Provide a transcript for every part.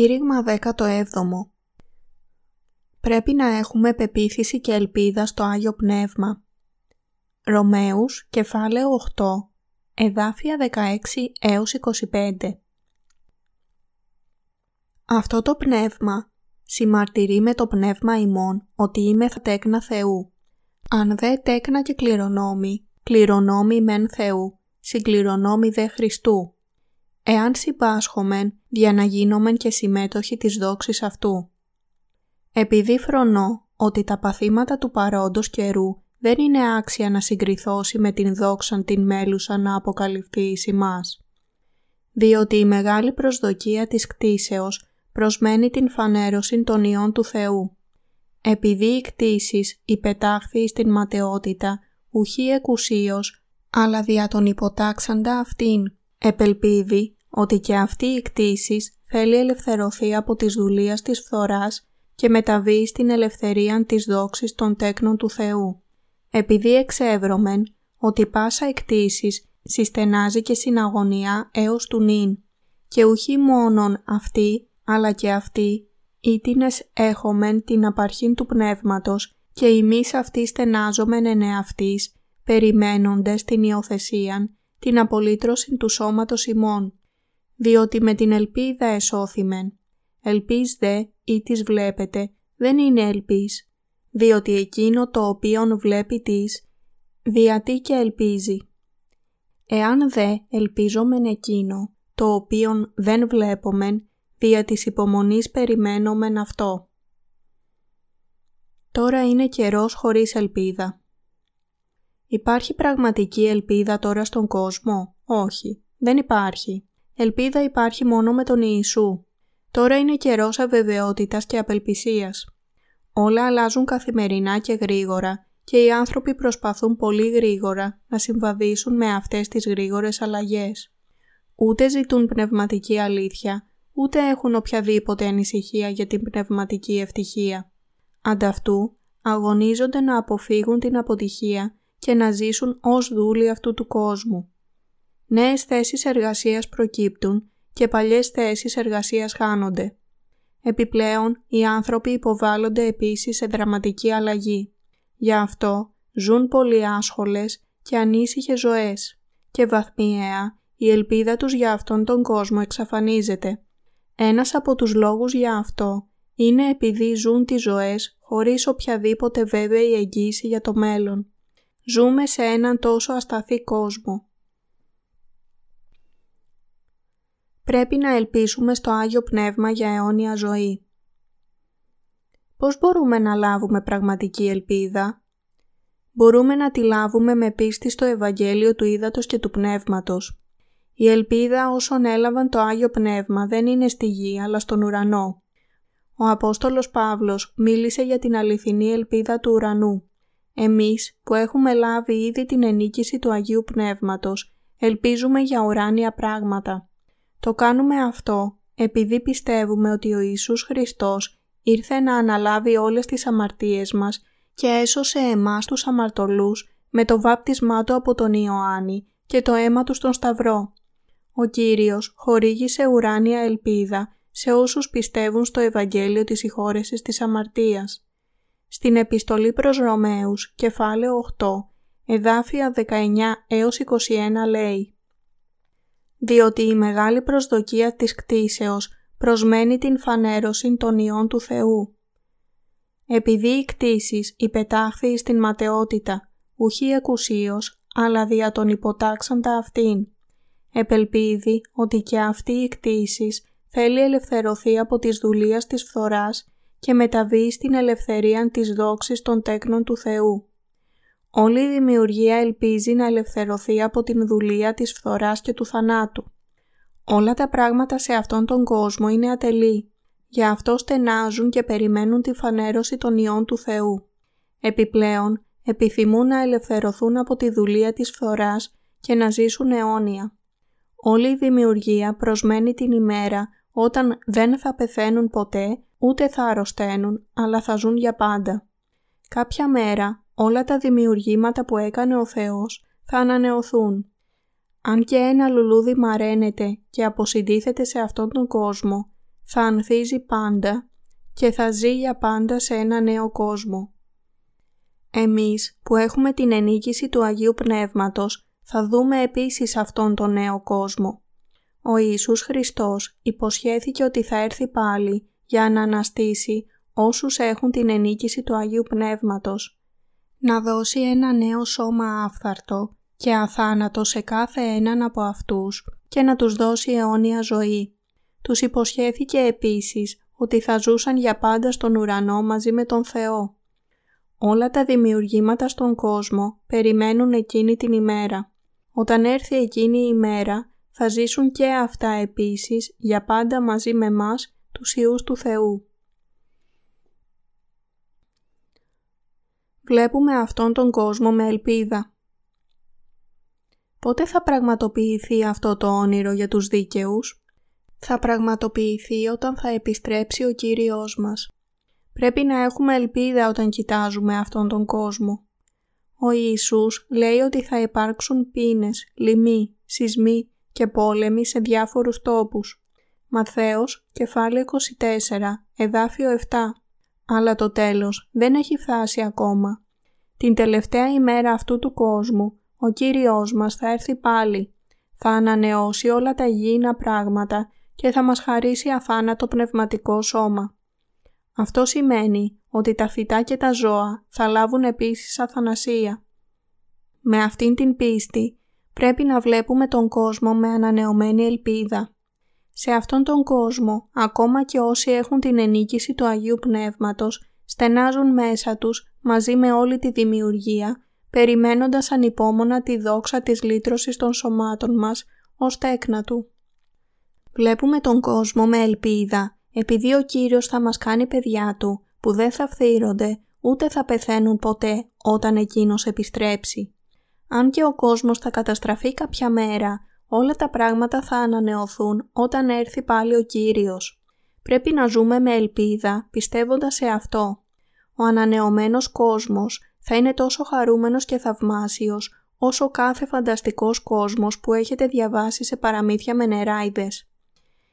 Κήρυγμα 17 Πρέπει να έχουμε πεποίθηση και ελπίδα στο Άγιο Πνεύμα. Ρωμαίους, κεφάλαιο 8, εδάφια 16 έως 25 Αυτό το πνεύμα συμμαρτυρεί με το πνεύμα ημών ότι είμαι θα τέκνα Θεού. Αν δε τέκνα και κληρονόμη, κληρονόμη μεν Θεού, συγκληρονόμη δε Χριστού. Εάν συμπάσχομεν, για να γίνομεν και συμμέτοχοι της δόξης αυτού. Επειδή φρονώ ότι τα παθήματα του παρόντος καιρού δεν είναι άξια να συγκριθώσει με την δόξαν την μέλουσα να αποκαλυφθεί εις ημάς. Διότι η μεγάλη προσδοκία της κτίσεως προσμένει την φανέρωση των ιών του Θεού. Επειδή η κτίσεις υπετάχθη στην ματαιότητα, ουχή εκουσίως, αλλά δια τον υποτάξαντα αυτήν, επελπίδη ότι και αυτή η κτίσης θέλει ελευθερωθεί από τις δουλείας της φθοράς και μεταβεί στην ελευθερία της δόξης των τέκνων του Θεού. Επειδή εξεύρωμεν ότι πάσα εκτίσεις συστενάζει και συναγωνία έως του νυν και ουχή μόνον αυτή αλλά και αυτή ήτινες έχομεν την απαρχήν του πνεύματος και εμείς αυτή στενάζομεν εν εαυτής περιμένοντες την υιοθεσίαν την απολύτρωση του σώματος ημών διότι με την ελπίδα εσώθημεν. Ελπίς δε ή τις βλέπετε δεν είναι ελπίς, διότι εκείνο το οποίον βλέπει της, διατί και ελπίζει. Εάν δε ελπίζομεν εκείνο, το οποίον δεν βλέπομεν, δια της υπομονής περιμένομεν αυτό. Τώρα είναι καιρός χωρίς ελπίδα. Υπάρχει πραγματική ελπίδα τώρα στον κόσμο; Όχι, δεν υπάρχει. Ελπίδα υπάρχει μόνο με τον Ιησού. Τώρα είναι καιρός αβεβαιότητας και απελπισίας. Όλα αλλάζουν καθημερινά και γρήγορα και οι άνθρωποι προσπαθούν πολύ γρήγορα να συμβαδίσουν με αυτές τις γρήγορες αλλαγές. Ούτε ζητούν πνευματική αλήθεια, ούτε έχουν οποιαδήποτε ανησυχία για την πνευματική ευτυχία. Ανταυτού, αγωνίζονται να αποφύγουν την αποτυχία και να ζήσουν ως δούλοι αυτού του κόσμου νέες θέσεις εργασίας προκύπτουν και παλιές θέσεις εργασίας χάνονται. Επιπλέον, οι άνθρωποι υποβάλλονται επίσης σε δραματική αλλαγή. Γι' αυτό ζουν πολύ άσχολες και ανήσυχες ζωές και βαθμιαία η ελπίδα τους για αυτόν τον κόσμο εξαφανίζεται. Ένας από τους λόγους για αυτό είναι επειδή ζουν τις ζωές χωρίς οποιαδήποτε βέβαιη εγγύηση για το μέλλον. Ζούμε σε έναν τόσο ασταθή κόσμο πρέπει να ελπίσουμε στο Άγιο Πνεύμα για αιώνια ζωή. Πώς μπορούμε να λάβουμε πραγματική ελπίδα; Μπορούμε να τη λάβουμε με πίστη στο Ευαγγέλιο του Ήδατος και του Πνεύματος. Η ελπίδα όσων έλαβαν το Άγιο Πνεύμα δεν είναι στη γη αλλά στον ουρανό. Ο Απόστολος Παύλος μίλησε για την αληθινή ελπίδα του ουρανού. Εμείς που έχουμε λάβει ήδη την ενίκηση του Αγίου Πνεύματος, ελπίζουμε για ουράνια πράγματα. Το κάνουμε αυτό επειδή πιστεύουμε ότι ο Ιησούς Χριστός ήρθε να αναλάβει όλες τις αμαρτίες μας και έσωσε εμάς τους αμαρτωλούς με το βάπτισμά του από τον Ιωάννη και το αίμα του στον Σταυρό. Ο Κύριος χορήγησε ουράνια ελπίδα σε όσους πιστεύουν στο Ευαγγέλιο της συγχώρεσης της αμαρτίας. Στην επιστολή προς Ρωμαίους, κεφάλαιο 8, εδάφια 19 έως 21 λέει διότι η μεγάλη προσδοκία της κτίσεως προσμένει την φανέρωση των ιών του Θεού. Επειδή οι κτίσεις υπετάχθη στην ματαιότητα, ουχή εκουσίως, αλλά δια τον υποτάξαντα αυτήν. Επελπίδει ότι και αυτή η κτίσεις θέλει ελευθερωθεί από τις δουλείας της φθοράς και μεταβεί στην ελευθερία της δόξης των τέκνων του Θεού. Όλη η δημιουργία ελπίζει να ελευθερωθεί από την δουλεία της φθοράς και του θανάτου. Όλα τα πράγματα σε αυτόν τον κόσμο είναι ατελή. Γι' αυτό στενάζουν και περιμένουν τη φανέρωση των ιών του Θεού. Επιπλέον, επιθυμούν να ελευθερωθούν από τη δουλεία της φθοράς και να ζήσουν αιώνια. Όλη η δημιουργία προσμένει την ημέρα όταν δεν θα πεθαίνουν ποτέ, ούτε θα αρρωσταίνουν, αλλά θα ζουν για πάντα. Κάποια μέρα όλα τα δημιουργήματα που έκανε ο Θεός θα ανανεωθούν. Αν και ένα λουλούδι μαραίνεται και αποσυντήθεται σε αυτόν τον κόσμο, θα ανθίζει πάντα και θα ζει για πάντα σε ένα νέο κόσμο. Εμείς που έχουμε την ενίκηση του Αγίου Πνεύματος θα δούμε επίσης αυτόν τον νέο κόσμο. Ο Ιησούς Χριστός υποσχέθηκε ότι θα έρθει πάλι για να αναστήσει όσους έχουν την ενίκηση του Αγίου Πνεύματος. Να δώσει ένα νέο σώμα άφθαρτο και αθάνατο σε κάθε έναν από αυτούς και να τους δώσει αιώνια ζωή. Τους υποσχέθηκε επίσης ότι θα ζούσαν για πάντα στον ουρανό μαζί με τον Θεό. Όλα τα δημιουργήματα στον κόσμο περιμένουν εκείνη την ημέρα. Όταν έρθει εκείνη η ημέρα θα ζήσουν και αυτά επίσης για πάντα μαζί με μας τους Ιούς του Θεού. Βλέπουμε αυτόν τον κόσμο με ελπίδα. Πότε θα πραγματοποιηθεί αυτό το όνειρο για τους δίκαιους; Θα πραγματοποιηθεί όταν θα επιστρέψει ο Κύριος μας. Πρέπει να έχουμε ελπίδα όταν κοιτάζουμε αυτόν τον κόσμο. Ο Ιησούς λέει ότι θα υπάρξουν πίνες, λοιμοί, σεισμοί και πόλεμοι σε διάφορους τόπους. Μαθαίος, κεφάλαιο 24, εδάφιο 7. Αλλά το τέλος δεν έχει φτάσει ακόμα. Την τελευταία ημέρα αυτού του κόσμου, ο Κύριος μας θα έρθει πάλι. Θα ανανεώσει όλα τα υγιεινά πράγματα και θα μας χαρίσει αθάνατο πνευματικό σώμα. Αυτό σημαίνει ότι τα φυτά και τα ζώα θα λάβουν επίσης αθανασία. Με αυτήν την πίστη πρέπει να βλέπουμε τον κόσμο με ανανεωμένη ελπίδα. Σε αυτόν τον κόσμο, ακόμα και όσοι έχουν την ενίκηση του Αγίου Πνεύματος, στενάζουν μέσα τους μαζί με όλη τη δημιουργία, περιμένοντας ανυπόμονα τη δόξα της λύτρωσης των σωμάτων μας ως τέκνα Του. Βλέπουμε τον κόσμο με ελπίδα, επειδή ο Κύριος θα μας κάνει παιδιά Του, που δεν θα φθύρονται, ούτε θα πεθαίνουν ποτέ όταν Εκείνος επιστρέψει. Αν και ο κόσμος θα καταστραφεί κάποια μέρα, όλα τα πράγματα θα ανανεωθούν όταν έρθει πάλι ο Κύριος. Πρέπει να ζούμε με ελπίδα, πιστεύοντας σε αυτό. Ο ανανεωμένος κόσμος θα είναι τόσο χαρούμενος και θαυμάσιος, όσο κάθε φανταστικός κόσμος που έχετε διαβάσει σε παραμύθια με νεράιδες.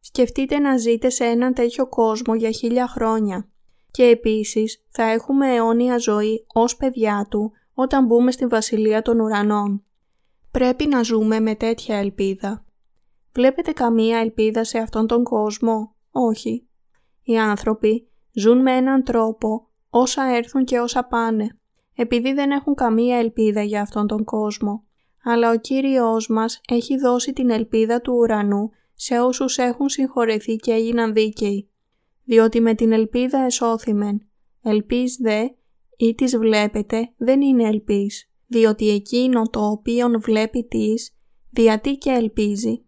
Σκεφτείτε να ζείτε σε έναν τέτοιο κόσμο για χίλια χρόνια και επίσης θα έχουμε αιώνια ζωή ως παιδιά του όταν μπούμε στη Βασιλεία των Ουρανών. Πρέπει να ζούμε με τέτοια ελπίδα. Βλέπετε καμία ελπίδα σε αυτόν τον κόσμο; Όχι. Οι άνθρωποι ζουν με έναν τρόπο όσα έρθουν και όσα πάνε, επειδή δεν έχουν καμία ελπίδα για αυτόν τον κόσμο. Αλλά ο Κύριος μας έχει δώσει την ελπίδα του ουρανού σε όσους έχουν συγχωρεθεί και έγιναν δίκαιοι. Διότι με την ελπίδα εσώθημεν. Ελπίς δε ή τις βλέπετε δεν είναι ελπίς, διότι εκείνο το οποίον βλέπει τις, διατί και ελπίζει.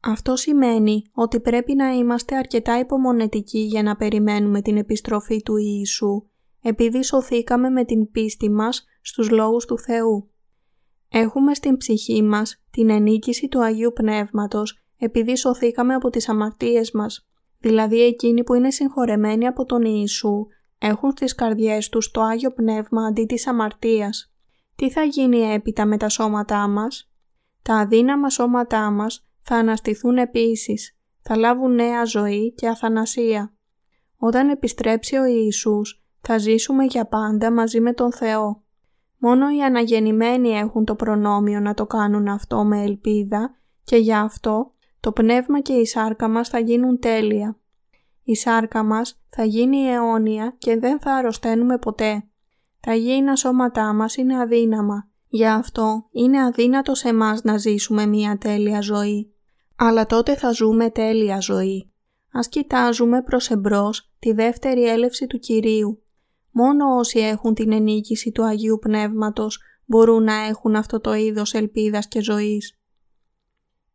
Αυτό σημαίνει ότι πρέπει να είμαστε αρκετά υπομονετικοί για να περιμένουμε την επιστροφή του Ιησού, επειδή σωθήκαμε με την πίστη μας στους λόγους του Θεού. Έχουμε στην ψυχή μας την ενίκηση του Αγίου Πνεύματος επειδή σωθήκαμε από τις αμαρτίες μας, δηλαδή εκείνοι που είναι συγχωρεμένοι από τον Ιησού έχουν στις καρδιές τους το Άγιο Πνεύμα αντί της αμαρτίας. Τι θα γίνει έπειτα με τα σώματά μας; Τα αδύναμα σώματά μας θα αναστηθούν επίσης, θα λάβουν νέα ζωή και αθανασία. Όταν επιστρέψει ο Ιησούς, θα ζήσουμε για πάντα μαζί με τον Θεό. Μόνο οι αναγεννημένοι έχουν το προνόμιο να το κάνουν αυτό με ελπίδα και γι' αυτό το πνεύμα και η σάρκα μας θα γίνουν τέλεια. Η σάρκα μας θα γίνει αιώνια και δεν θα αρρωσταίνουμε ποτέ. Τα γήινα σώματά μας είναι αδύναμα. Γι' αυτό είναι αδύνατο σε εμάς να ζήσουμε μια τέλεια ζωή. Αλλά τότε θα ζούμε τέλεια ζωή. Ας κοιτάζουμε προς εμπρός τη δεύτερη έλευση του Κυρίου. Μόνο όσοι έχουν την ενίκηση του Αγίου Πνεύματος μπορούν να έχουν αυτό το είδος ελπίδας και ζωής.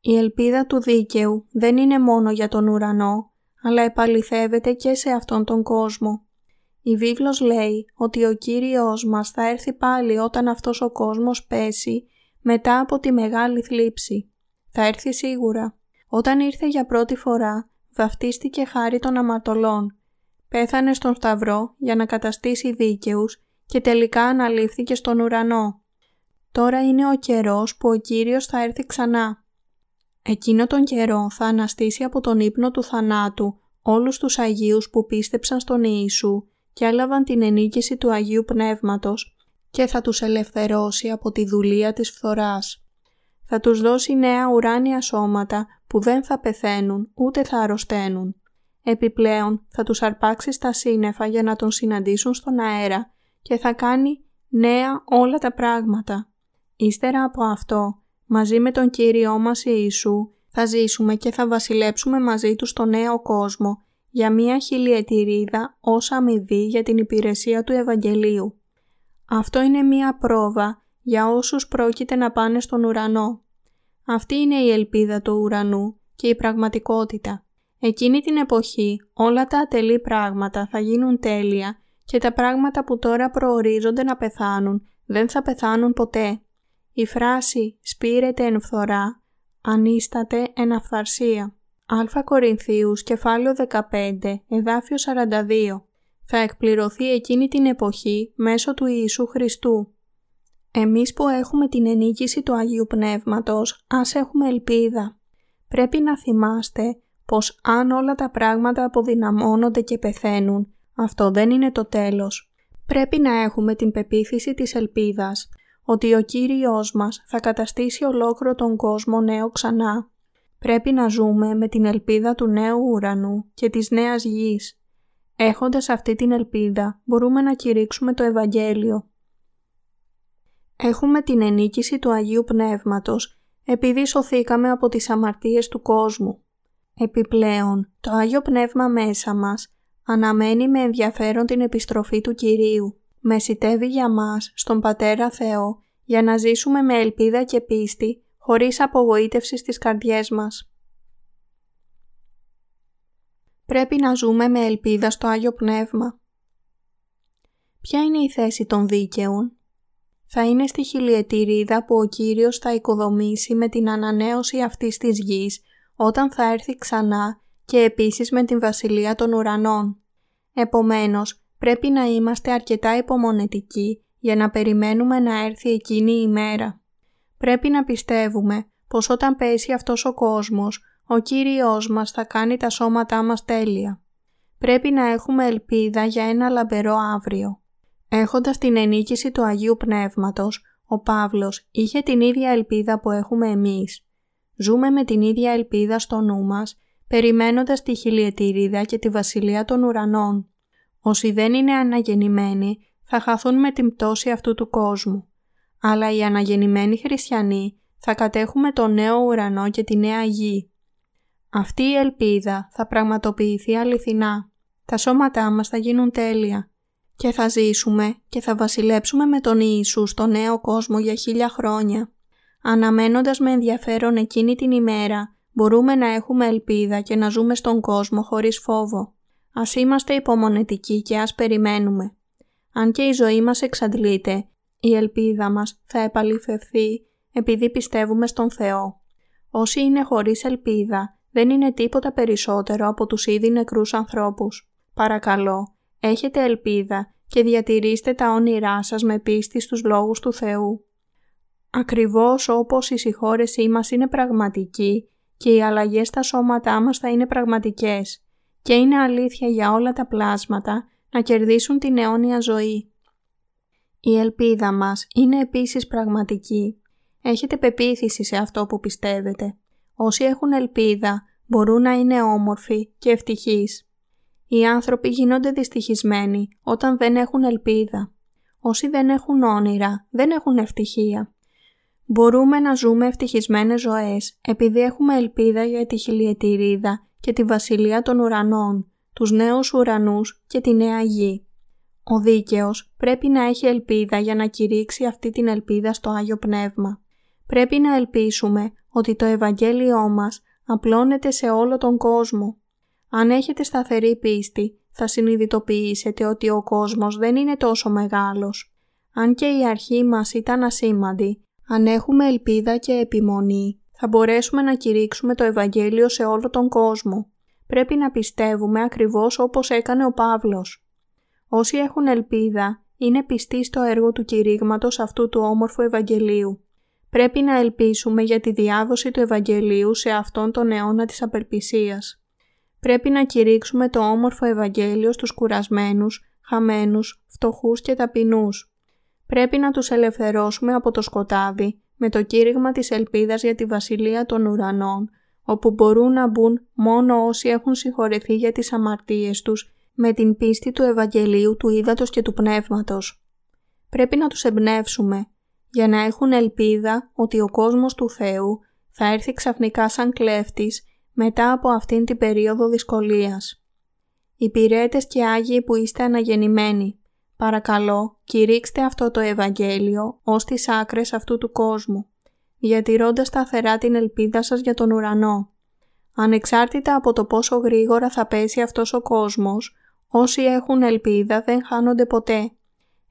Η ελπίδα του δίκαιου δεν είναι μόνο για τον ουρανό, αλλά επαληθεύεται και σε αυτόν τον κόσμο. Η βίβλος λέει ότι ο Κύριος μας θα έρθει πάλι όταν αυτός ο κόσμος πέσει μετά από τη μεγάλη θλίψη. Θα έρθει σίγουρα. Όταν ήρθε για πρώτη φορά, βαφτίστηκε χάρη των αμαρτωλών. Πέθανε στον Σταυρό για να καταστήσει δίκαιους και τελικά αναλήφθηκε στον ουρανό. Τώρα είναι ο καιρός που ο Κύριος θα έρθει ξανά. Εκείνο τον καιρό θα αναστήσει από τον ύπνο του θανάτου όλους τους Αγίους που πίστεψαν στον Ιησού και έλαβαν την ενίκηση του Αγίου Πνεύματος και θα τους ελευθερώσει από τη δουλεία της φθοράς. Θα τους δώσει νέα ουράνια σώματα που δεν θα πεθαίνουν ούτε θα αρρωσταίνουν. Επιπλέον θα τους αρπάξει στα σύννεφα για να τον συναντήσουν στον αέρα και θα κάνει νέα όλα τα πράγματα. Ύστερα από αυτό, μαζί με τον Κύριό μας Ιησού, θα ζήσουμε και θα βασιλέψουμε μαζί τους στο νέο κόσμο για μία χιλιετηρίδα ως αμοιβή για την υπηρεσία του Ευαγγελίου. Αυτό είναι μία πρόβα για όσους πρόκειται να πάνε στον ουρανό. Αυτή είναι η ελπίδα του ουρανού και η πραγματικότητα. Εκείνη την εποχή όλα τα ατελή πράγματα θα γίνουν τέλεια και τα πράγματα που τώρα προορίζονται να πεθάνουν δεν θα πεθάνουν ποτέ. Η φράση «σπήρεται εν φθορά» ανίσταται εν αυθαρσία. Α Κορινθίους κεφάλαιο 15 εδάφιο 42 θα εκπληρωθεί εκείνη την εποχή μέσω του Ιησού Χριστού. Εμείς που έχουμε την ενίκηση του Αγίου Πνεύματος, ας έχουμε ελπίδα. Πρέπει να θυμάστε πως αν όλα τα πράγματα αποδυναμώνονται και πεθαίνουν, αυτό δεν είναι το τέλος. Πρέπει να έχουμε την πεποίθηση της ελπίδας ότι ο Κύριος μας θα καταστήσει ολόκληρο τον κόσμο νέο ξανά. Πρέπει να ζούμε με την ελπίδα του νέου ουρανού και της νέας γης. Έχοντας αυτή την ελπίδα μπορούμε να κηρύξουμε το Ευαγγέλιο. Έχουμε την ενίκηση του Αγίου Πνεύματος επειδή σωθήκαμε από τις αμαρτίες του κόσμου. Επιπλέον, το Άγιο Πνεύμα μέσα μας αναμένει με ενδιαφέρον την επιστροφή του Κυρίου. Μεσητεύει για μας στον Πατέρα Θεό για να ζήσουμε με ελπίδα και πίστη χωρίς απογοήτευση στις καρδιές μας. Πρέπει να ζούμε με ελπίδα στο Άγιο Πνεύμα. Ποια είναι η θέση των δίκαιων; Θα είναι στη χιλιετηρίδα που ο Κύριος θα οικοδομήσει με την ανανέωση αυτής της γης όταν θα έρθει ξανά και επίσης με την Βασιλεία των Ουρανών. Επομένως, πρέπει να είμαστε αρκετά υπομονετικοί για να περιμένουμε να έρθει εκείνη η ημέρα. Πρέπει να πιστεύουμε πως όταν πέσει αυτός ο κόσμος, ο Κύριος μας θα κάνει τα σώματά μας τέλεια. Πρέπει να έχουμε ελπίδα για ένα λαμπερό αύριο. Έχοντας την ενίκηση του Αγίου Πνεύματος, ο Παύλος είχε την ίδια ελπίδα που έχουμε εμείς. Ζούμε με την ίδια ελπίδα στο νου μας, περιμένοντας τη χιλιετηρίδα και τη βασιλεία των ουρανών. Όσοι δεν είναι αναγεννημένοι θα χαθούν με την πτώση αυτού του κόσμου. Αλλά οι αναγεννημένοι χριστιανοί θα κατέχουμε το νέο ουρανό και τη νέα γη. Αυτή η ελπίδα θα πραγματοποιηθεί αληθινά. Τα σώματά μας θα γίνουν τέλεια και θα ζήσουμε και θα βασιλέψουμε με τον Ιησούς στο νέο κόσμο για χίλια χρόνια. Αναμένοντας με ενδιαφέρον εκείνη την ημέρα, μπορούμε να έχουμε ελπίδα και να ζούμε στον κόσμο χωρίς φόβο. Ας είμαστε υπομονετικοί και ας περιμένουμε. Αν και η ζωή μας εξαντλείται, η ελπίδα μας θα επαληθευθεί επειδή πιστεύουμε στον Θεό. Όσοι είναι χωρίς ελπίδα δεν είναι τίποτα περισσότερο από τους ήδη νεκρούς ανθρώπους. Παρακαλώ, έχετε ελπίδα και διατηρήστε τα όνειρά σας με πίστη στους λόγους του Θεού. Ακριβώς όπως η συγχώρεσή μας είναι πραγματική και οι αλλαγές στα σώματά μας θα είναι πραγματικές και είναι αλήθεια για όλα τα πλάσματα να κερδίσουν την αιώνια ζωή. Η ελπίδα μας είναι επίσης πραγματική. Έχετε πεποίθηση σε αυτό που πιστεύετε. Όσοι έχουν ελπίδα μπορούν να είναι όμορφοι και ευτυχείς. Οι άνθρωποι γίνονται δυστυχισμένοι όταν δεν έχουν ελπίδα. Όσοι δεν έχουν όνειρα δεν έχουν ευτυχία. Μπορούμε να ζούμε ευτυχισμένες ζωές επειδή έχουμε ελπίδα για τη χιλιετηρίδα και τη βασιλεία των ουρανών, τους νέους ουρανούς και τη νέα γη. Ο δίκαιος πρέπει να έχει ελπίδα για να κηρύξει αυτή την ελπίδα στο Άγιο Πνεύμα. Πρέπει να ελπίσουμε ότι το Ευαγγέλιό μας απλώνεται σε όλο τον κόσμο. Αν έχετε σταθερή πίστη, θα συνειδητοποιήσετε ότι ο κόσμος δεν είναι τόσο μεγάλος. Αν και η αρχή μας ήταν ασήμαντη, αν έχουμε ελπίδα και επιμονή, θα μπορέσουμε να κηρύξουμε το Ευαγγέλιο σε όλο τον κόσμο. Πρέπει να πιστεύουμε ακριβώς όπως έκανε ο Παύλος. Όσοι έχουν ελπίδα, είναι πιστοί στο έργο του κηρύγματος αυτού του όμορφου Ευαγγελίου. Πρέπει να ελπίσουμε για τη διάδοση του Ευαγγελίου σε αυτόν τον αιώνα της απελπισίας. Πρέπει να κηρύξουμε το όμορφο Ευαγγέλιο στους κουρασμένους, χαμένους, φτωχούς και ταπεινούς. Πρέπει να τους ελευθερώσουμε από το σκοτάδι με το κήρυγμα της ελπίδας για τη Βασιλεία των Ουρανών, όπου μπορούν να μπουν μόνο όσοι έχουν συγχωρεθεί για τις αμαρτίες τους με την πίστη του Ευαγγελίου του Ήδατος και του Πνεύματος. Πρέπει να τους εμπνεύσουμε για να έχουν ελπίδα ότι ο κόσμος του Θεού θα έρθει ξαφνικά σαν κλέφτης μετά από αυτήν την περίοδο δυσκολίας. Οι πυρέτες και Άγιοι που είστε αναγεννημένοι, παρακαλώ κηρύξτε αυτό το Ευαγγέλιο ως τις άκρες αυτού του κόσμου, διατηρώντας σταθερά την ελπίδα σας για τον ουρανό. Ανεξάρτητα από το πόσο γρήγορα θα πέσει αυτός ο κόσμος, όσοι έχουν ελπίδα δεν χάνονται ποτέ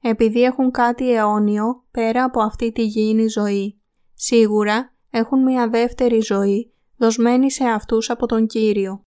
επειδή έχουν κάτι αιώνιο πέρα από αυτή τη γήινη ζωή. Σίγουρα έχουν μια δεύτερη ζωή δοσμένη σε αυτούς από τον Κύριο.